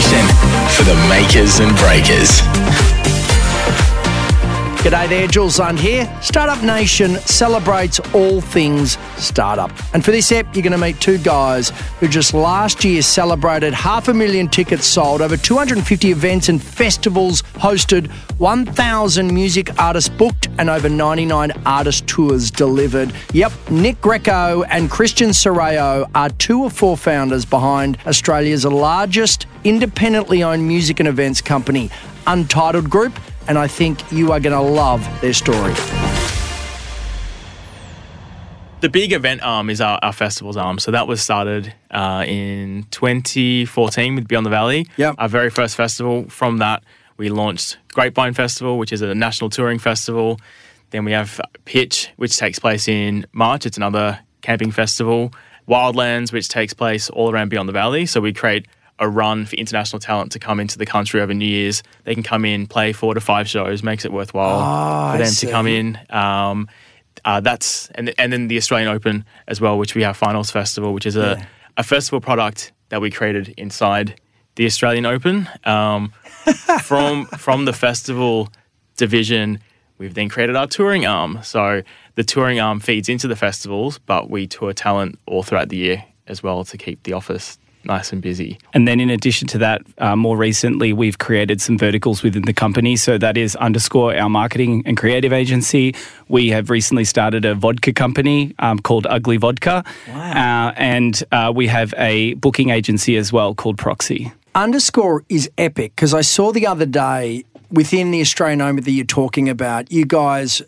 station for the makers and breakers. G'day there, Jules Lund here. Startup Nation celebrates all things startup. And for this ep, you're going to meet two guys who just last year celebrated half a million tickets sold, over 250 events and festivals hosted, 1,000 music artists booked, and over 99 artist tours delivered. Yep, Nick Greco and Christian Serraro are two of four founders behind Australia's largest independently owned music and events company, Untitled Group and I think you are going to love their story. The big event arm is our, our festivals arm. So that was started uh, in 2014 with Beyond the Valley. Yep. Our very first festival. From that, we launched Grapevine Festival, which is a national touring festival. Then we have Pitch, which takes place in March. It's another camping festival. Wildlands, which takes place all around Beyond the Valley. So we create a run for international talent to come into the country over New Year's. They can come in, play four to five shows, makes it worthwhile Oh, for them to come in. Um, uh, that's and and then the Australian Open as well, which we have Finals Festival, which is a, Yeah. a festival product that we created inside the Australian Open. Um, from from the festival division, we've then created our touring arm. So the touring arm feeds into the festivals, but we tour talent all throughout the year as well to keep the office nice and busy. And then, in addition to that, uh, more recently, we've created some verticals within the company. So that is underscore our marketing and creative agency. We have recently started a vodka company um, called Ugly Vodka. Uh, and uh, we have a booking agency as well called Proxy. Underscore is epic because I saw the other day within the Australian Open that you're talking about, you guys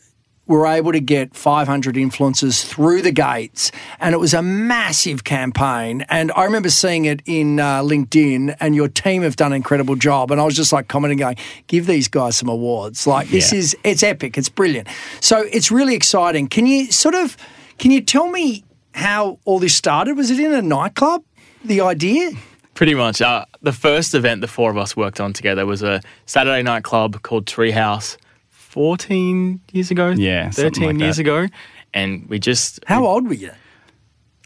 were able to get 500 influencers through the gates, and it was a massive campaign. And I remember seeing it in uh, LinkedIn, and your team have done an incredible job. And I was just like commenting, going, "Give these guys some awards! Like this Yeah. is it's epic, it's brilliant." So it's really exciting. Can you sort of can you tell me how all this started? Was it in a nightclub? The idea? Pretty much. Uh, the first event the four of us worked on together was a Saturday night club called Treehouse 14 years ago. Yeah, 13 like years that. ago. And we just. How old were you?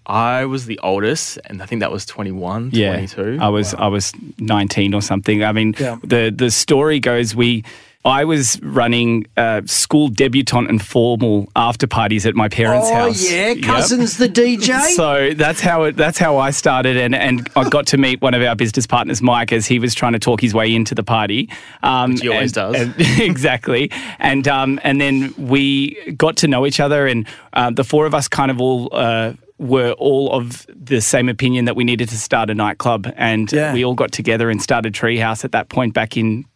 I was the oldest, and I think that was 21, Yeah, 22. I was I was 19 or something. I mean, Yeah. the the story goes we. I was running uh, school debutante and formal after parties at my parents' oh house. yeah, Yep. cousins the DJ. So that's how it, that's how I started, and, and I got to meet one of our business partners, Mike, as he was trying to talk his way into the party. Um, Which he always and- does. and- exactly, and um, and then we got to know each other, and uh, the four of us kind of all. Uh, were all of the same opinion that we needed to start a nightclub, and Yeah. we all got together and started Treehouse at that point back in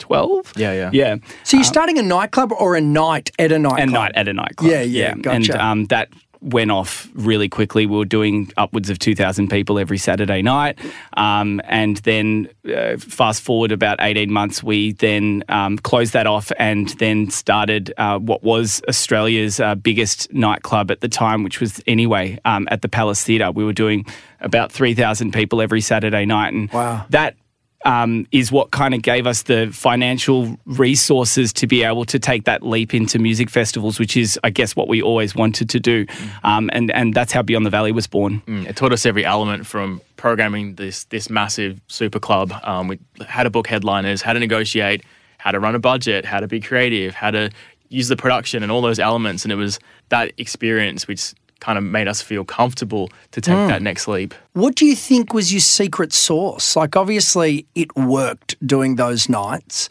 2012. Yeah, yeah. yeah so you're starting a nightclub or a night at a nightclub? a night at a nightclub. Yeah, yeah, And gotcha. um, that went off really quickly. We were doing upwards of 2,000 people every Saturday night. Um, and then, uh, fast forward about 18 months, we then um, closed that off and then started uh, what was Australia's uh, biggest nightclub at the time, which was Anyway um, at the Palace Theatre. We were doing about 3,000 people every Saturday night. And Wow. that um, is what kind of gave us the financial resources to be able to take that leap into music festivals, which is, I guess, what we always wanted to do. Um, and, and that's how Beyond the Valley was born. Mm, It taught us every element from programming this this massive super club. Um, we how to book headliners, how to negotiate, how to run a budget, how to be creative, how to use the production and all those elements. And it was that experience which kind of made us feel comfortable to take that mm. next leap. What do you think was your secret sauce? Like, obviously, it worked doing those nights.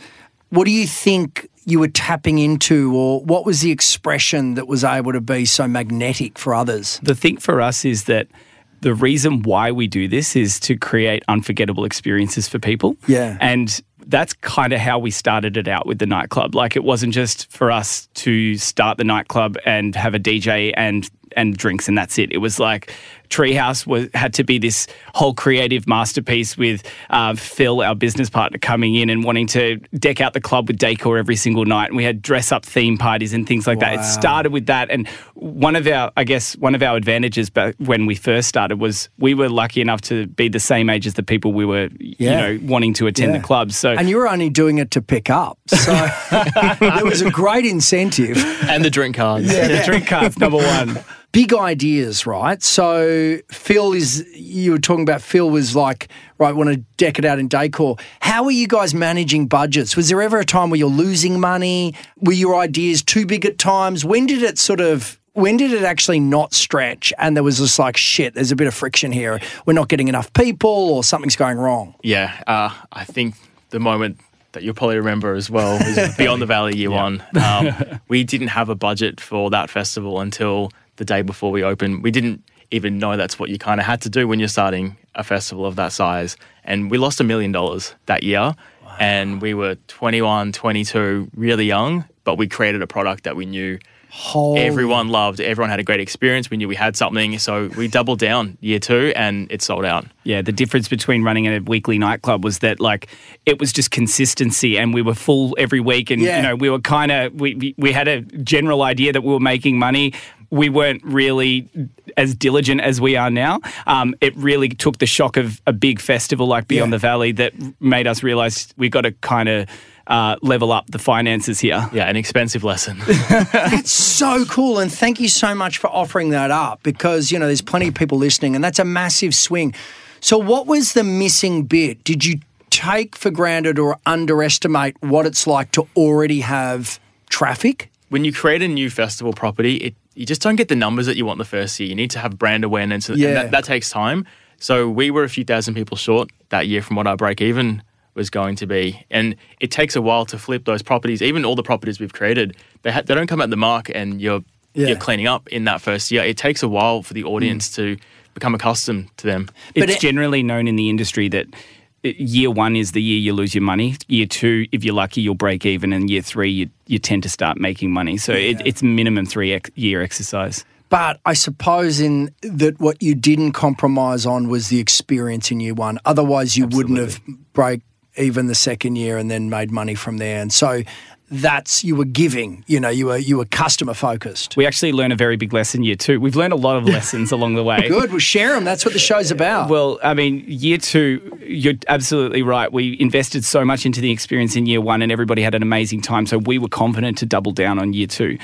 What do you think you were tapping into, or what was the expression that was able to be so magnetic for others? The thing for us is that the reason why we do this is to create unforgettable experiences for people. Yeah. And that's kind of how we started it out with the nightclub. Like it wasn't just for us to start the nightclub and have a DJ and and drinks and that's it. It was like Treehouse was had to be this whole creative masterpiece with uh, Phil, our business partner, coming in and wanting to deck out the club with decor every single night. And we had dress up theme parties and things like that. It started with that. And one of our, I guess, one of our advantages back when we first started was we were lucky enough to be the same age as the people we were, Yeah. you know, wanting to attend Yeah. the club. So And you were only doing it to pick up. So there was a great incentive. And the drink cards. yeah the drink cards, number one. big ideas, right? So Phil is you were talking about Phil was like, right, want to deck it out in decor. How are you guys managing budgets? Was there ever a time where you're losing money? Were your ideas too big at times? When did it sort of when did it actually not stretch and there was just like shit there's a bit of friction here we're not getting enough people or something's going wrong Yeah, uh, I think the moment that you'll probably remember as well is Beyond the Valley Year One. Um, we didn't have a budget for that festival until the day before we opened. We didn't even know that's what you kind of had to do when you're starting a festival of that size. And we lost a million dollars that year. And we were 21, 22, really young, but we created a product that we knew Holy- everyone loved. Everyone had a great experience. We knew we had something. So we doubled down year two and it sold out. Yeah, the difference between running a weekly nightclub was that like it was just consistency, and we were full every week, and Yeah. you know we were kind of we- we had a general idea that we were making money. We weren't really as diligent as we are now. Um, it really took the shock of a big festival like Beyond Yeah. the Valley that made us realize we've got to kind of uh, level up the finances here. Yeah, an expensive lesson. That's so cool. And thank you so much for offering that up because, you know, there's plenty of people listening and that's a massive swing. So, what was the missing bit? Did you take for granted or underestimate what it's like to already have traffic? when you create a new festival property, it, you just don't get the numbers that you want the first year. You need to have brand awareness, and that, that takes time. So we were a few thousand people short that year from what our break even was going to be, and it takes a while to flip those properties. Even all the properties we've created, they ha- they don't come at the mark, and you're Yeah. you're cleaning up in that first year. It takes a while for the hmm. audience to become accustomed to them. But It's it- generally known in the industry that year one is the year you lose your money. Year two, if you're lucky, you'll break even, and year three, you you tend to start making money. So it, it's minimum three ex- year exercise. But I suppose in that what you didn't compromise on was the experience in year one. Otherwise, you wouldn't have break even the second year and then made money from there. And so that's you were giving. You know, you were you were customer focused. We actually learn a very big lesson year two. We've learned a lot of lessons along the way. Good. Well, share them. That's what the show's about. Well, I mean, year two, you're absolutely right. We invested so much into the experience in year one, and everybody had an amazing time. So we were confident to double down on year two.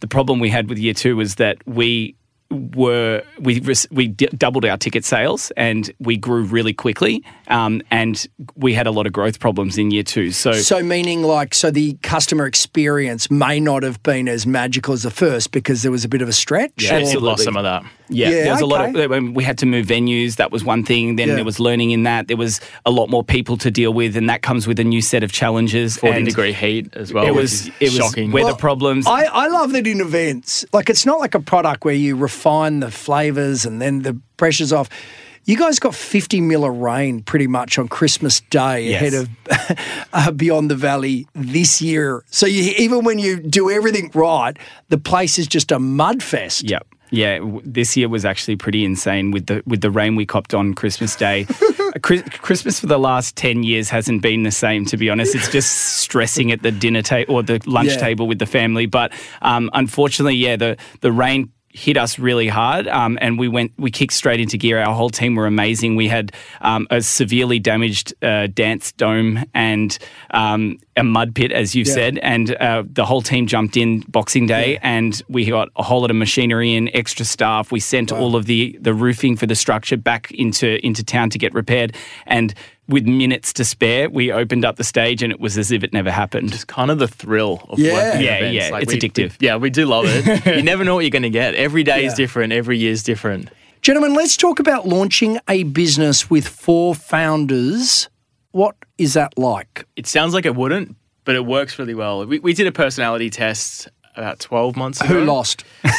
The problem we had with year two was that we were we we d- doubled our ticket sales and we grew really quickly, um, and we had a lot of growth problems in year two. So, So meaning like so the customer experience may not have been as magical as the first because there was a bit of a stretch. Yeah, it or- lost some of that. Yeah, Yeah, there was a lot of when we had to move venues. That was one thing. Then Yeah. there was learning in that. There was a lot more people to deal with, and that comes with a new set of challenges. Forty and degree heat as well. It was it was shocking. weather Well, problems. I, I love that in events. Like it's not like a product where you refine the flavors and then the pressure's off. You guys got 50 mil of rain pretty much on Christmas Day Yes. ahead of uh, Beyond the Valley this year. So you, even when you do everything right, the place is just a mud fest. Yep. Yeah, w- this year was actually pretty insane with the with the rain we copped on Christmas Day. Christmas for the last ten years hasn't been the same, to be honest. It's just stressing at the dinner table or the lunch Yeah. table with the family. But um, unfortunately, yeah, the the rain hit us really hard, um, and we went we kicked straight into gear. Our whole team were amazing. We had um, a severely damaged uh, dance dome and um, a mud pit, as you Yeah. said, and uh, the whole team jumped in Boxing Day, and we got a whole lot of machinery and extra staff. We sent all of the the roofing for the structure back into into town to get repaired, and with minutes to spare, we opened up the stage, and it was as if it never happened. It's kind of the thrill of Yeah. working Yeah, events. yeah, it's we- addictive. we- yeah, we do love it. you never know what you're going to get. Every day Yeah. is different. Every year is different. Gentlemen, let's talk about launching a business with four founders. What is that like? It sounds like it wouldn't, but it works really well. We, we did a personality test about 12 months ago. Who lost?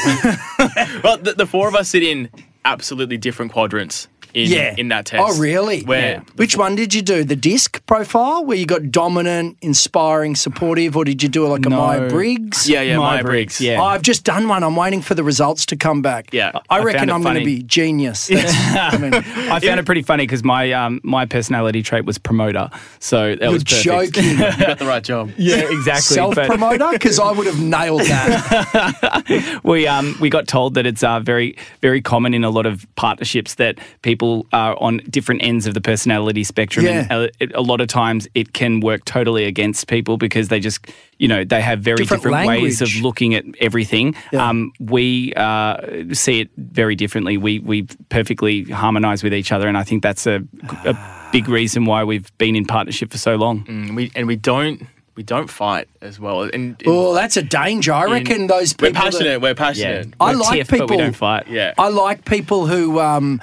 Well, the, the four of us sit in absolutely different quadrants in, Yeah. in that test. Oh, really? Where Yeah. Which one did you do? The disc profile, where you got dominant, inspiring, supportive, or did you do like a No. Myers Briggs? Yeah, yeah, Myers-Briggs, Myers-Briggs. yeah. Oh, I've just done one. I'm waiting for the results to come back. Yeah. I, I reckon I'm going to be genius. That's, I mean, I found it pretty funny because my um, my personality trait was promoter, so that you're was perfect. joking. You got the right job. Yeah, exactly. Self promoter, Because I would have nailed that. we um we got told that it's uh, very very common in a lot of partnerships that people people are on different ends of the personality spectrum. Yeah. And it, a lot of times it can work totally against people because they just, you know, they have very Different different, ways of looking at everything. Yeah. Um, we uh, see it very differently. We we perfectly harmonise with each other, and I think that's a, a big reason why we've been in partnership for so long. And we and we don't we don't fight as well. And, and Oh, that's a danger. I reckon those people. we're passionate. that- we're passionate. I We're like tiff, but we people- don't fight. Yeah. I like people who um,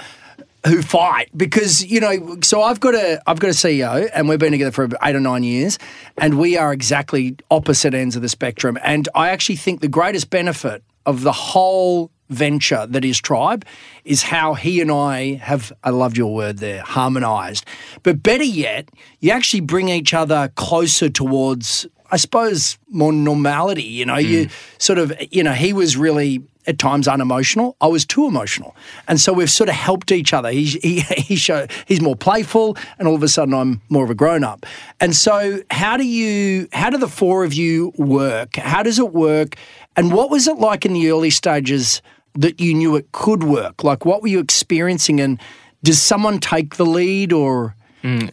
who fight because you know. So I've got a I've got a CEO, and we've been together for eight or nine years, and we are exactly opposite ends of the spectrum. And I actually think the greatest benefit of the whole venture that is Tribe is how he and I have. I loved your word there, harmonised. But better yet, you actually bring each other closer towards. I suppose more normality, you know, you mm. sort of, you know, he was really at times unemotional. I was too emotional, and so we've sort of helped each other. He's he, he show, he's more playful, and all of a sudden I'm more of a grown up. And so, how do you? How do the four of you work? How does it work? And what was it like in the early stages that you knew it could work? Like, what were you experiencing? And does someone take the lead, or mm,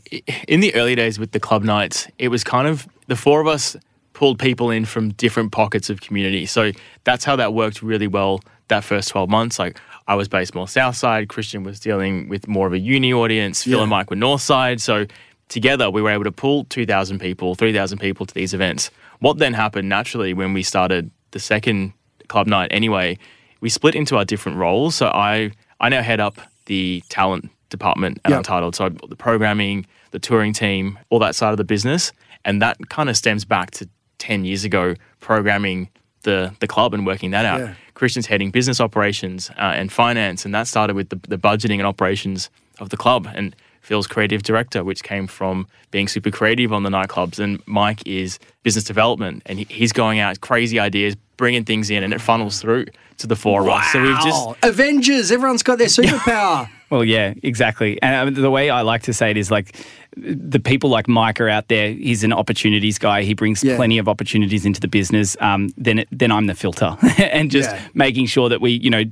in the early days with the club nights, it was kind of the four of us pulled people in from different pockets of community. So that's how that worked really well that first 12 months. Like I was based more south side, Christian was dealing with more of a uni audience, Phil and Mike were north side. So together we were able to pull 2,000 people, 3,000 people to these events. What then happened naturally when we started the second club night anyway, we split into our different roles. So I, I now head up the talent department at Yep. Untitled. So the programming, the touring team, all that side of the business. And that kind of stems back to 10 years ago, programming the, the club and working that out. Yeah. Christian's heading business operations uh, and finance. And that started with the, the budgeting and operations of the club. And Phil's creative director, which came from being super creative on the nightclubs. And Mike is business development. And he, he's going out crazy ideas, bringing things in, and it funnels through to the four of us. So we've just Avengers? Everyone's got their superpower. Well, yeah, exactly. And um, the way I like to say it is like the people like Mike are out there. He's an opportunities guy. He brings Yeah. plenty of opportunities into the business. Um, then, it, then I'm the filter, and just Yeah. making sure that we, you know.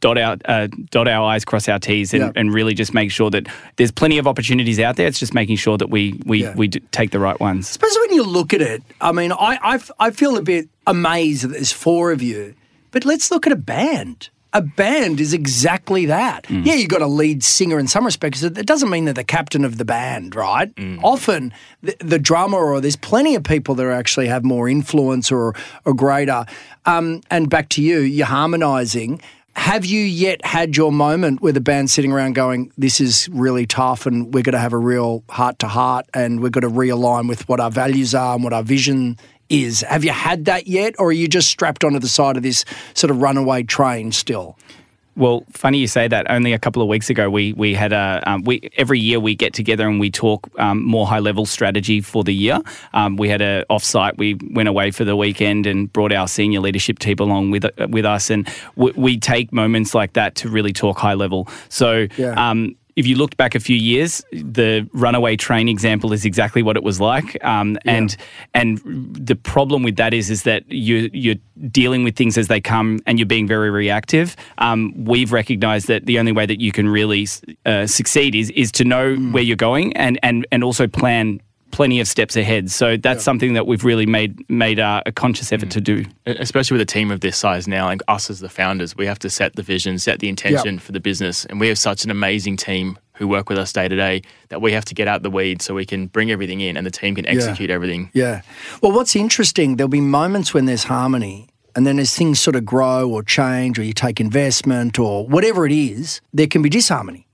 Dot out, uh, dot our I's, cross our T's, and, Yeah. and really just make sure that there's plenty of opportunities out there. It's just making sure that we we, Yeah. we take the right ones. Especially when you look at it, I mean, I, I, I feel a bit amazed that there's four of you, but let's look at a band. A band is exactly that. Yeah, you've got a lead singer in some respects. It doesn't mean they're the captain of the band, right? Often the, the drummer or there's plenty of people that actually have more influence or, or greater. Um, and back to you, you're harmonising. Have you yet had your moment where the band's sitting around going, this is really tough and we're going to have a real heart to heart and we're going to realign with what our values are and what our vision is? Have you had that yet or are you just strapped onto the side of this sort of runaway train still? Well, funny you say that. Only a couple of weeks ago, we we had a um, we every year we get together and we talk um, more high level strategy for the year. Um, we had a offsite. We went away for the weekend and brought our senior leadership team along with with us, and we, we take moments like that to really talk high level. So. Yeah. If you looked back a few years, the runaway train example is exactly what it was like. Um, and and the problem with that is is that you you're dealing with things as they come, and you're being very reactive. Um, we've recognised that the only way that you can really uh, succeed is is to know where you're going and and and also plan plenty of steps ahead. So that's something that we've really made made uh, a conscious effort to do. especially with a team of this size now, and us as the founders, we have to set the vision, set the intention for the business, and we have such an amazing team who work with us day to day that we have to get out the weeds so we can bring everything in, and the team can execute everything. Yeah. Well, what's interesting, there'll be moments when there's harmony, and then as things sort of grow or change, or you take investment or whatever it is, there can be disharmony.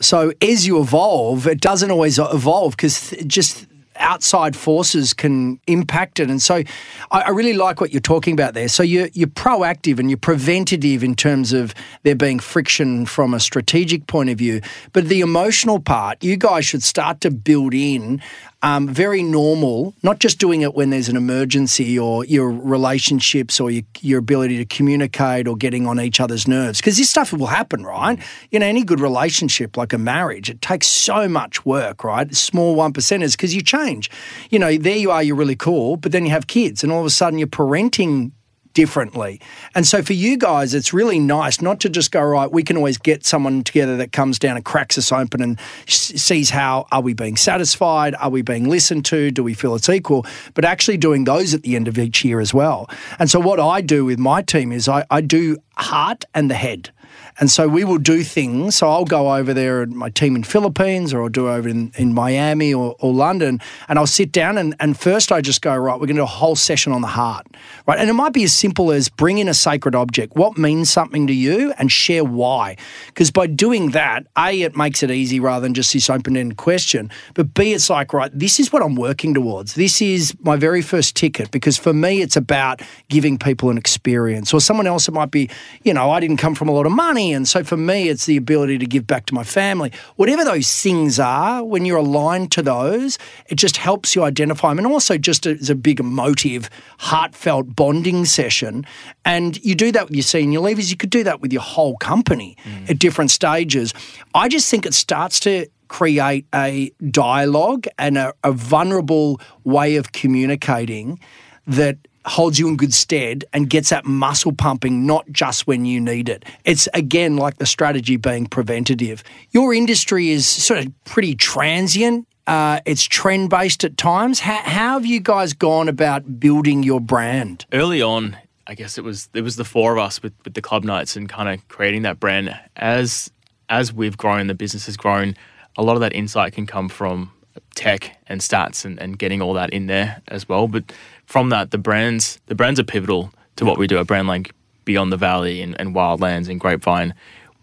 So as you evolve, it doesn't always evolve because just outside forces can impact it. And so I, I really like what you're talking about there. So you're, you're proactive and you're preventative in terms of there being friction from a strategic point of view. But the emotional part, you guys should start to build in um, very normal, not just doing it when there's an emergency or your relationships or your, your ability to communicate or getting on each other's nerves. Because this stuff will happen, right? You know, any good relationship, like a marriage, it takes so much work, right? Small one percenters, because you change. You know, there you are, you're really cool, but then you have kids, and all of a sudden you're parenting differently. And so for you guys, it's really nice not to just go, right, we can always get someone together that comes down and cracks us open and s- sees how are we being satisfied? Are we being listened to? Do we feel it's equal? But actually doing those at the end of each year as well. And so what I do with my team is I, I do heart and the head. And so we will do things. So I'll go over there and my team in Philippines or I'll do over in, in Miami or, or London and I'll sit down and, and first I just go, right, we're going to do a whole session on the heart. Right. And it might be as simple as bring in a sacred object. What means something to you and share why. Because by doing that, A, it makes it easy rather than just this open-ended question. But B, it's like, right, this is what I'm working towards. This is my very first ticket because for me it's about giving people an experience. Or someone else it might be, you know, I didn't come from a lot of money. And so for me, it's the ability to give back to my family. Whatever those things are, when you're aligned to those, it just helps you identify them. And also just as a big emotive, heartfelt bonding session. And you do that with your senior leaders. You could do that with your whole company mm. at different stages. I just think it starts to create a dialogue and a, a vulnerable way of communicating that holds you in good stead and gets that muscle pumping not just when you need it. It's again like the strategy being preventative. Your industry is sort of pretty transient. Uh, it's trend based at times. How, how have you guys gone about building your brand? early on, I guess it was it was the four of us with, with the club nights and kind of creating that brand. As as we've grown, the business has grown. A lot of that insight can come from tech and stats and, and getting all that in there as well. But from that, the brands the brands are pivotal to what we do. A brand like Beyond the Valley and, and Wildlands and Grapevine,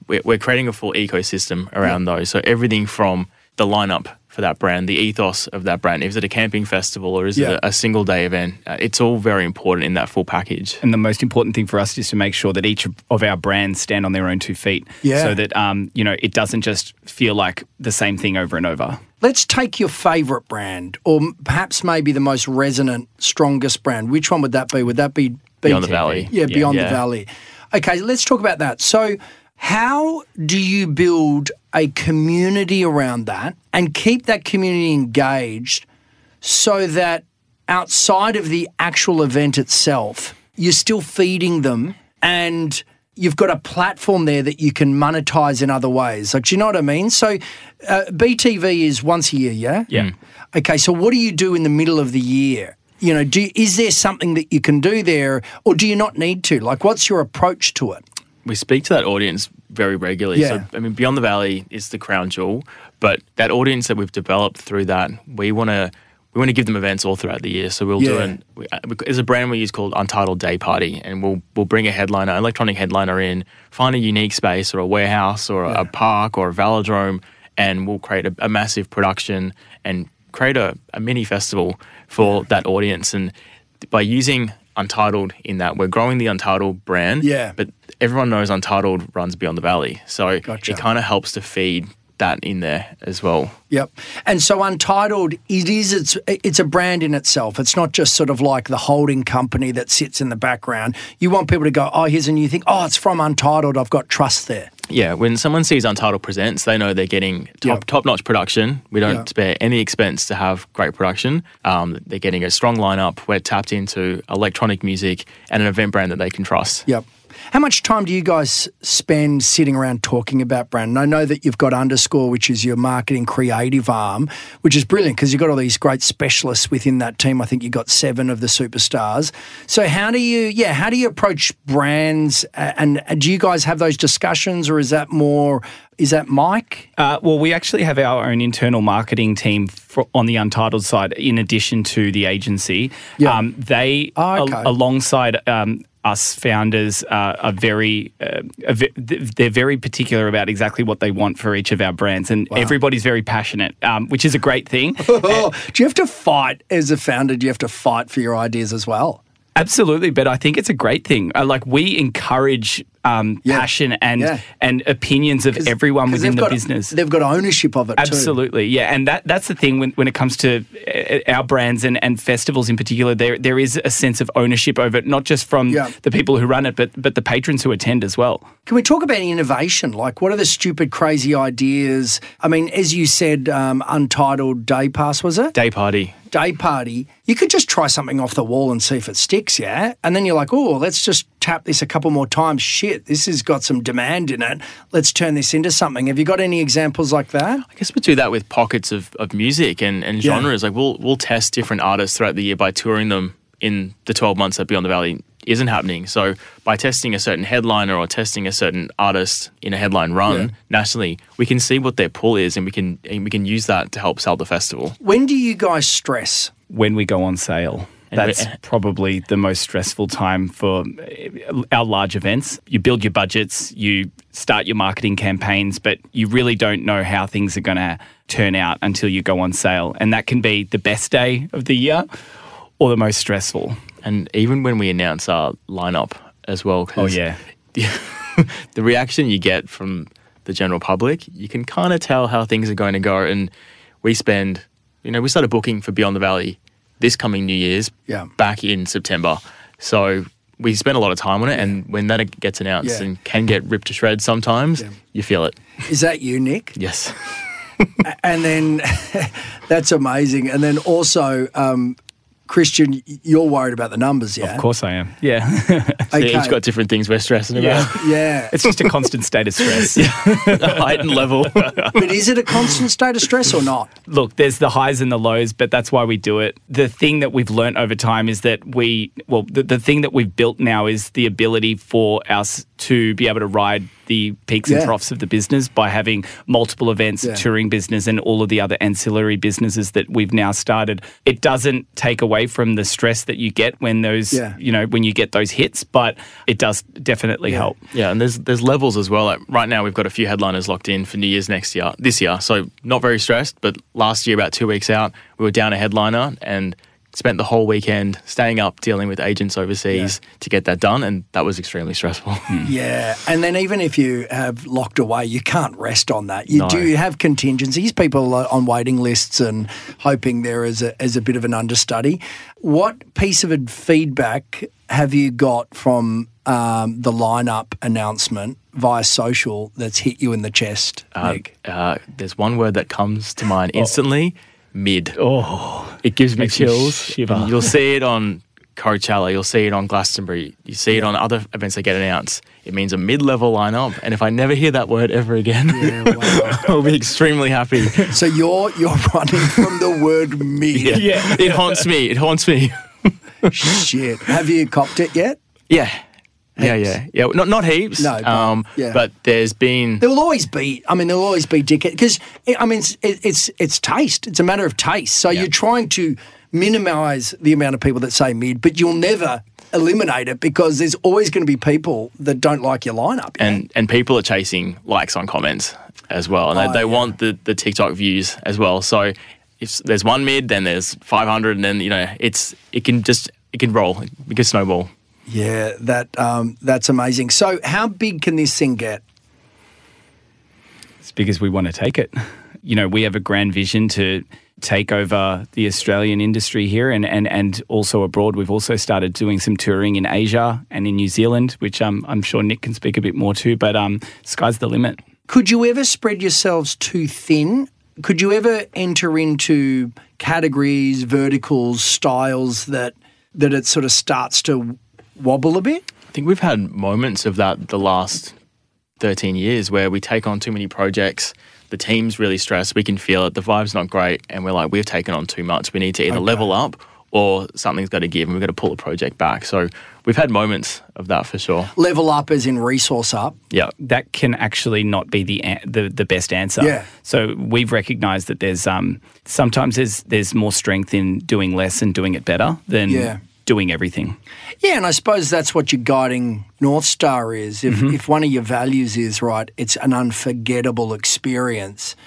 we're, we're creating a full ecosystem around those. So everything from the lineup for that brand, the ethos of that brand. Is it a camping festival or is Yeah. it a, a single day event? Uh, it's all very important in that full package. And the most important thing for us is to make sure that each of our brands stand on their own two feet. Yeah. So that um, you know, it doesn't just feel like the same thing over and over. Let's take your favourite brand, or perhaps maybe the most resonant, strongest brand. Which one would that be? Would that be Beyond the Valley. Yeah, Yeah. Beyond the Valley. Okay, let's talk about that. So, how do you build a community around that and keep that community engaged so that outside of the actual event itself, you're still feeding them and you've got a platform there that you can monetize in other ways. Like, do you know what I mean? So, uh, BTV is once a year, yeah? Yeah. Okay, so what do you do in the middle of the year? You know, do is there something that you can do there, or do you not need to? Like, what's your approach to it? we speak to that audience very regularly. Yeah. So I mean, Beyond the Valley is the crown jewel, but that audience that we've developed through that, we want to we want to give them events all throughout the year. So we'll do an we- uh, there's a brand we use called Untitled Day Party, and we'll we'll bring a headliner, electronic headliner in, find a unique space or a warehouse or a, a park or a velodrome, and we'll create a, a massive production and create a, a mini festival for that audience. And by using Untitled in that, we're growing the Untitled brand. Yeah. But everyone knows Untitled runs Beyond the Valley. So Gotcha. it kind of helps to feed that in there as well. Yep. And so Untitled, it is it's it's a brand in itself. It's not just sort of like the holding company that sits in the background. You want people to go, oh, here's a new thing. Oh, it's from Untitled. I've got trust there. Yeah, when someone sees Untitled Presents, they know they're getting top Yep. top notch production. We don't Yep. spare any expense to have great production. Um, they're getting a strong lineup. We're tapped into electronic music and an event brand that they can trust. Yep. How much time do you guys spend sitting around talking about brand? And I know that you've got Underscore, which is your marketing creative arm, which is brilliant because you've got all these great specialists within that team. I think you've got seven of the superstars. So how do you, yeah, how do you approach brands? And, and do you guys have those discussions, or is that more? Is that Mike? Uh, well, we actually have our own internal marketing team for, on the Untitled side, in addition to the agency. Yeah. Um, they, Oh, okay. al- alongside um, us founders, uh, are very, uh, they're very particular about exactly what they want for each of our brands, and everybody's very passionate, um, which is a great thing. Do you have to fight as a founder? Do you have to fight for your ideas as well? Absolutely, but I think it's a great thing. Uh, like we encourage um, Yeah. passion and Yeah. and opinions of everyone within the got- business. They've got ownership of it too. Absolutely, yeah, and that that's the thing when, when it comes to uh, our brands and, and festivals in particular. There there is a sense of ownership over it, not just from Yeah. the people who run it, but but the patrons who attend as well. Can we talk about innovation? Like, what are the stupid, crazy ideas? I mean, as you said, um, Untitled Day Pass, was it? Day party. day party, you could just try something off the wall and see if it sticks, yeah? And then you're like, oh, let's just tap this a couple more times. Shit, this has got some demand in it. Let's turn this into something. Have you got any examples like that? I guess we do that with pockets of, of music and, and Yeah. genres. Like we'll we'll test different artists throughout the year by touring them in the 12 months that Beyond the Valley isn't happening. So by testing a certain headliner or testing a certain artist in a headline run Yeah. nationally, we can see what their pull is and we can and we can use that to help sell the festival. When do you guys stress? when we go on sale. That's probably the most stressful time for uh, our large events. You build your budgets, you start your marketing campaigns, but you really don't know how things are going to turn out until you go on sale. And that can be the best day of the year or the most stressful. And even when we announce our lineup as well. Oh, yeah. the reaction you get from the general public, you can kind of tell how things are going to go. And we spend, you know, we started booking for Beyond the Valley this coming New Year's Yeah. back in September. So we spend a lot of time on it. And when that gets announced Yeah. and can get ripped to shreds sometimes, you feel it. Is that you, Nick? Yes. And then that's amazing. And then also, um, Christian, you're worried about the numbers, yeah? Of course I am. Yeah. So Okay. each got different things we're stressing about. yeah. it's just a constant state of stress. a heightened level. but is it a constant state of stress or not? look, there's the highs and the lows, but that's why we do it. The thing that we've learnt over time is that we, well, the, the thing that we've built now is the ability for us to be able to ride the peaks Yeah. and troughs of the business by having multiple events, Yeah. touring business, and all of the other ancillary businesses that we've now started. It doesn't take away from the stress that you get when those, Yeah. you know, when you get those hits, but it does definitely help. Yeah, and there's there's levels as well. Like right now, we've got a few headliners locked in for New Year's next year, this year. So not very stressed. But last year, about two weeks out, we were down a headliner and spent the whole weekend staying up, dealing with agents overseas to get that done, and that was extremely stressful. Yeah, and then even if you have locked away, you can't rest on that. You No. do have contingencies, people are on waiting lists and hoping there is a, as a bit of an understudy. What piece of feedback have you got from um, the lineup announcement via social that's hit you in the chest, Nick? uh, there's one word that comes to mind instantly: mid. Oh, It gives me chills. shiver. You'll see it on Coachella. You'll see it on Glastonbury. You see it on other events that get announced. It means a mid-level lineup, and if I never hear that word ever again, I'll be extremely happy. So you're you're running from the word mid. Yeah. it haunts me. It haunts me. Shit. Have you copped it yet? Yeah, yeah, yeah, yeah. Not not heaps. No, but- um, yeah. but there's been There will always be. I mean, there will always be dickhead because I mean, it's, it, it's it's taste. It's a matter of taste. So you're trying to minimise the amount of people that say mid, but you'll never eliminate it because there's always going to be people that don't like your lineup. yeah? and and people are chasing likes on comments as well, and Oh, they, they yeah. want the the TikTok views as well. So if there's one mid, then there's 500, and then you know it's it can just it can roll, it can snowball. Yeah, that um, that's amazing. So how big can this thing get? It's because we want to take it. You know, we have a grand vision to take over the Australian industry here and, and, and also abroad. We've also started doing some touring in Asia and in New Zealand, which um, I'm sure Nick can speak a bit more to, but um, sky's the limit. Could you ever spread yourselves too thin? Could you ever enter into categories, verticals, styles that that it sort of starts to wobble a bit? I think we've had moments of that the last 13 years where we take on too many projects. The team's really stressed. We can feel it. The vibe's not great. And we're like, we've taken on too much. We need to either level up or something's got to give and we've got to pull the project back. So we've had moments of that for sure. Level up as in resource up. Yeah. that can actually not be the an- the, the best answer. Yeah. So we've recognised that there's um, sometimes there's there's more strength in doing less and doing it better than Yeah. doing everything. Yeah, and I suppose that's what your guiding North Star is. If, mm-hmm. if one of your values is, right, it's an unforgettable experience,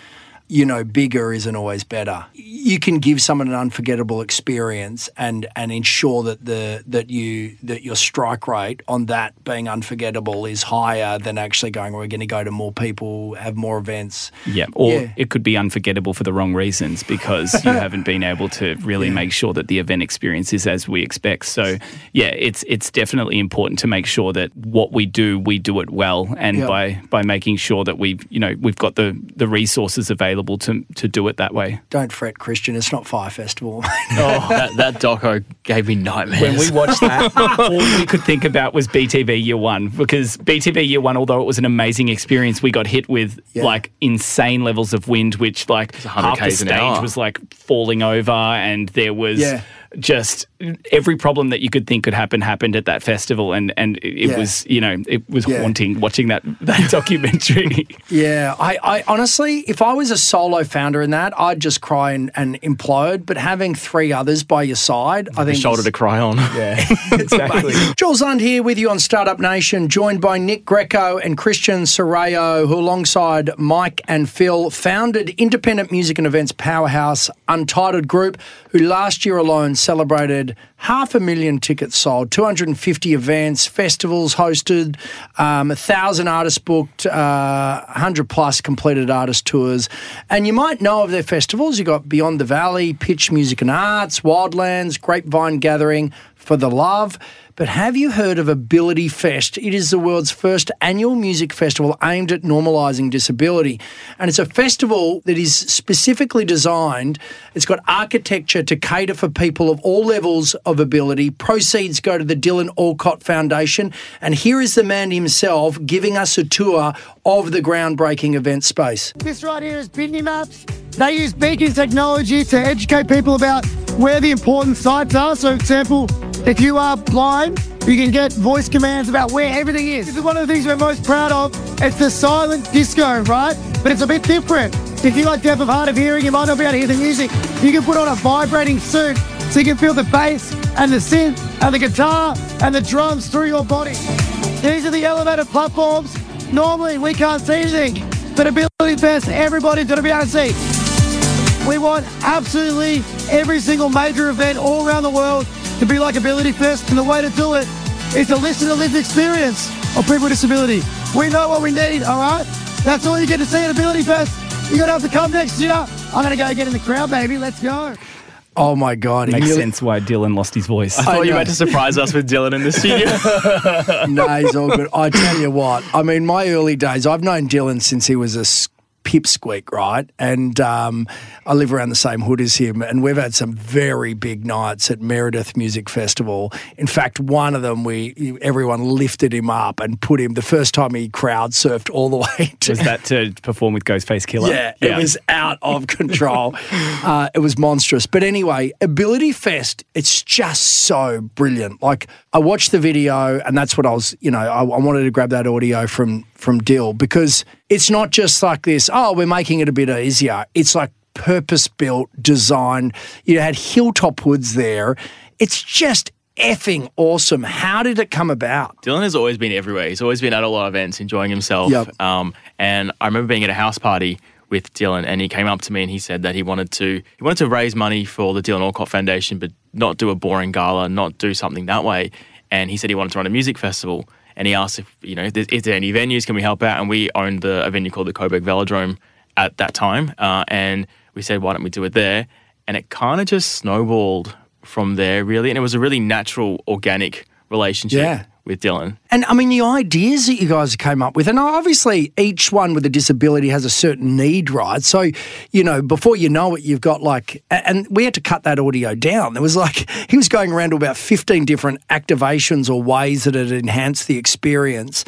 you know, bigger isn't always better. You can give someone an unforgettable experience and, and ensure that the that you that your strike rate on that being unforgettable is higher than actually going, we're going to go to more people, have more events. Yeah. Or Yeah. it could be unforgettable for the wrong reasons because you haven't been able to really make sure that the event experience is as we expect. So yeah, it's it's definitely important to make sure that what we do, we do it well. And Yeah. by by making sure that we've you know, we've got the the resources available available to to do it that way. Don't fret, Christian. It's not Fire Festival. Oh, that, that doco gave me nightmares. When we watched that, all we could think about was BTV Year One because BTV Year One, although it was an amazing experience, we got hit with Yeah. like insane levels of wind, which like half the Ks an stage was like falling over, and there was. Yeah. Just every problem that you could think could happen happened at that festival, and and it, it Yeah. was you know it was Yeah. haunting watching that that documentary. Yeah, I, I honestly, if I was a solo founder in that, I'd just cry and, and implode. But having three others by your side, I the think shoulder is- to cry on. yeah, exactly. Jules Lund here with you on Startup Nation, joined by Nick Greco and Christian Serraro, who alongside Mike and Phil founded independent music and events powerhouse Untitled Group, who last year alone celebrated half a million tickets sold, 250 events, festivals hosted, um, a thousand artists booked, uh, 100 plus completed artist tours. And you might know of their festivals. You've got Beyond the Valley, Pitch Music and Arts, Wildlands, Grapevine Gathering for the Love. But have you heard of Ability Fest? It is the world's first annual music festival aimed at normalising disability. And it's a festival that is specifically designed, it's got architecture to cater for people of all levels of ability. Proceeds go to the Dylan Alcott Foundation. And here is the man himself giving us a tour of the groundbreaking event space. This right here is BindiMaps. They use beacon technology to educate people about where the important sites are. So, for example, if you are blind, you can get voice commands about where everything is. This is one of the things we're most proud of. It's the silent disco, right? But it's a bit different. If you like deaf of hard of hearing, you might not be able to hear the music. You can put on a vibrating suit so you can feel the bass and the synth and the guitar and the drums through your body. These are the elevated platforms. Normally, we can't see anything, but Ability Fest, everybody's going to be able to see. We want absolutely every single major event all around the world to be like Ability Fest, and the way to do it is to listen to the lived experience of people with disability. We know what we need, all right? That's all you get to see at Ability Fest. You're going to have to come next year. I'm going to go get in the crowd, baby. Let's go. Oh my God. he Makes nearly- sense why Dylan lost his voice. I thought you know. meant to surprise us with Dylan in the studio. no, he's all good. I tell you what, I mean, my early days, I've known Dylan since he was a s- pipsqueak, right? And um, I live around the same hood as him, and we've had some very big nights at Meredith Music Festival. In fact, one of them, we everyone lifted him up and put him. The first time he crowd surfed all the way to Was that to perform with Ghostface Killah? yeah, it was out of control. uh, it was monstrous. But anyway, Ability Fest, it's just so brilliant. Like I watched the video, and that's what I was, you know, I, I wanted to grab that audio from from Dill because it's not just like this. Oh, we're making it a bit easier. It's like purpose built, designed. You had Hilltop Woods there. It's just effing awesome. How did it come about? Dylan has always been everywhere. He's always been at a lot of events, enjoying himself. Yep. Um, and I remember being at a house party with Dylan, and he came up to me and he said that he wanted to he wanted to raise money for the Dylan Alcott Foundation, but not do a boring gala, not do something that way. And he said he wanted to run a music festival. And he asked if you know, is, there any venues? Can we help out? And we owned the a venue called the Coburg Velodrome at that time, uh, and we said, why don't we do it there? And it kind of just snowballed from there, really. And it was a really natural, organic relationship Yeah. With Dylan. And I mean, the ideas that you guys came up with, and obviously each one with a disability has a certain need, right? So, you know, before you know it, you've got like, and we had to cut that audio down. There was like, he was going around to about 15 different activations or ways that it enhanced the experience.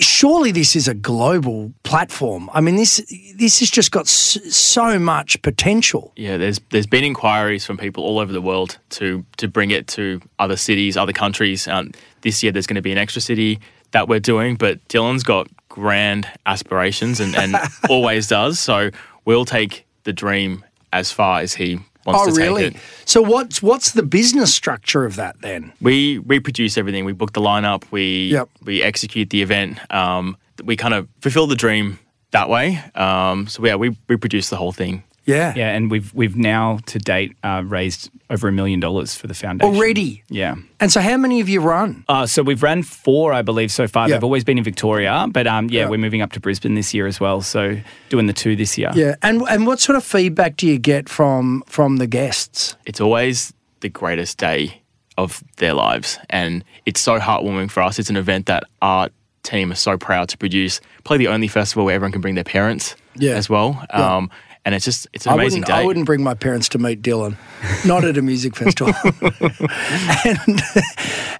Surely this is a global platform. I mean, this this has just got so much potential. Yeah, there's there's been inquiries from people all over the world to to bring it to other cities, other countries. Um, this year, there's going to be an extra city that we're doing, but Dylan's got grand aspirations and, and always does. So we'll take the dream as far as he wants Oh, to really? take it. So, what's what's the business structure of that then? We we produce everything. We book the lineup. We Yep. we execute the event. Um, we kind of fulfill the dream that way. Um, so yeah, we we produce the whole thing. Yeah. Yeah, and we've we've now to date uh, raised over a million dollars for the foundation Already. Yeah. And so, how many of you run? Uh, so we've run four, I believe, so far. Yeah. They've always been in Victoria, but um, yeah, Yeah. we're moving up to Brisbane this year as well. So doing the two this year. Yeah, and and what sort of feedback do you get from from the guests? it's always the greatest day of their lives. And it's so heartwarming for us. It's an event that our team are so proud to produce. Probably the only festival where everyone can bring their parents Yeah. as well. Yeah. And it's just it's an I amazing wouldn't, day. I wouldn't bring my parents to meet Dylan, not at a music festival. and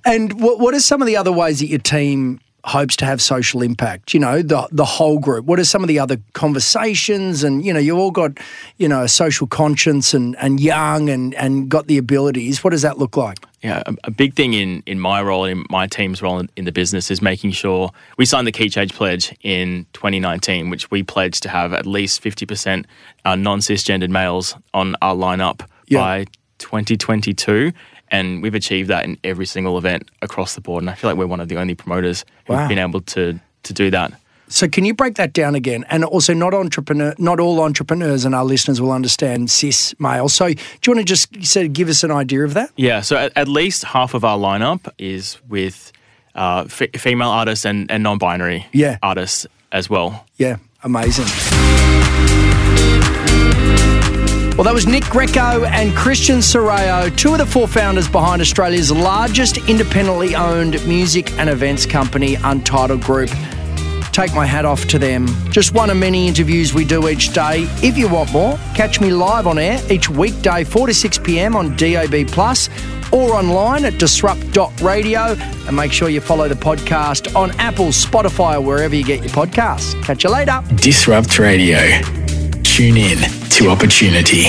and what, what are some of the other ways that your team hopes to have social impact? You know, the the whole group. What are some of the other conversations? And you know, you all got you know a social conscience and and young and and got the abilities. What does that look like? Yeah, a, a big thing in, in my role, in my team's role in, in the business, is making sure we signed the Key Change Pledge in 2019, which we pledged to have at least 50% uh, non cisgendered males on our lineup Yeah. by 2022. And we've achieved that in every single event across the board. And I feel like we're one of the only promoters who've been able to, to do that. So can you break that down again? And also, not entrepreneur, not all entrepreneurs and our listeners will understand cis male. So, do you want to just sort of give us an idea of that? Yeah, so at, at least half of our lineup is with uh, f- female artists and, and non binary Yeah. artists as well. Yeah, amazing. Well, that was Nick Greco and Christian Serraro, two of the four founders behind Australia's largest independently owned music and events company, Untitled Group. Take my hat off to them. Just one of many interviews we do each day. If you want more, catch me live on air each weekday, 4 to 6 pm on DAB Plus or online at disrupt.radio. And make sure you follow the podcast on Apple, Spotify, or wherever you get your podcasts. Catch you later. Disrupt Radio. Tune in to opportunity.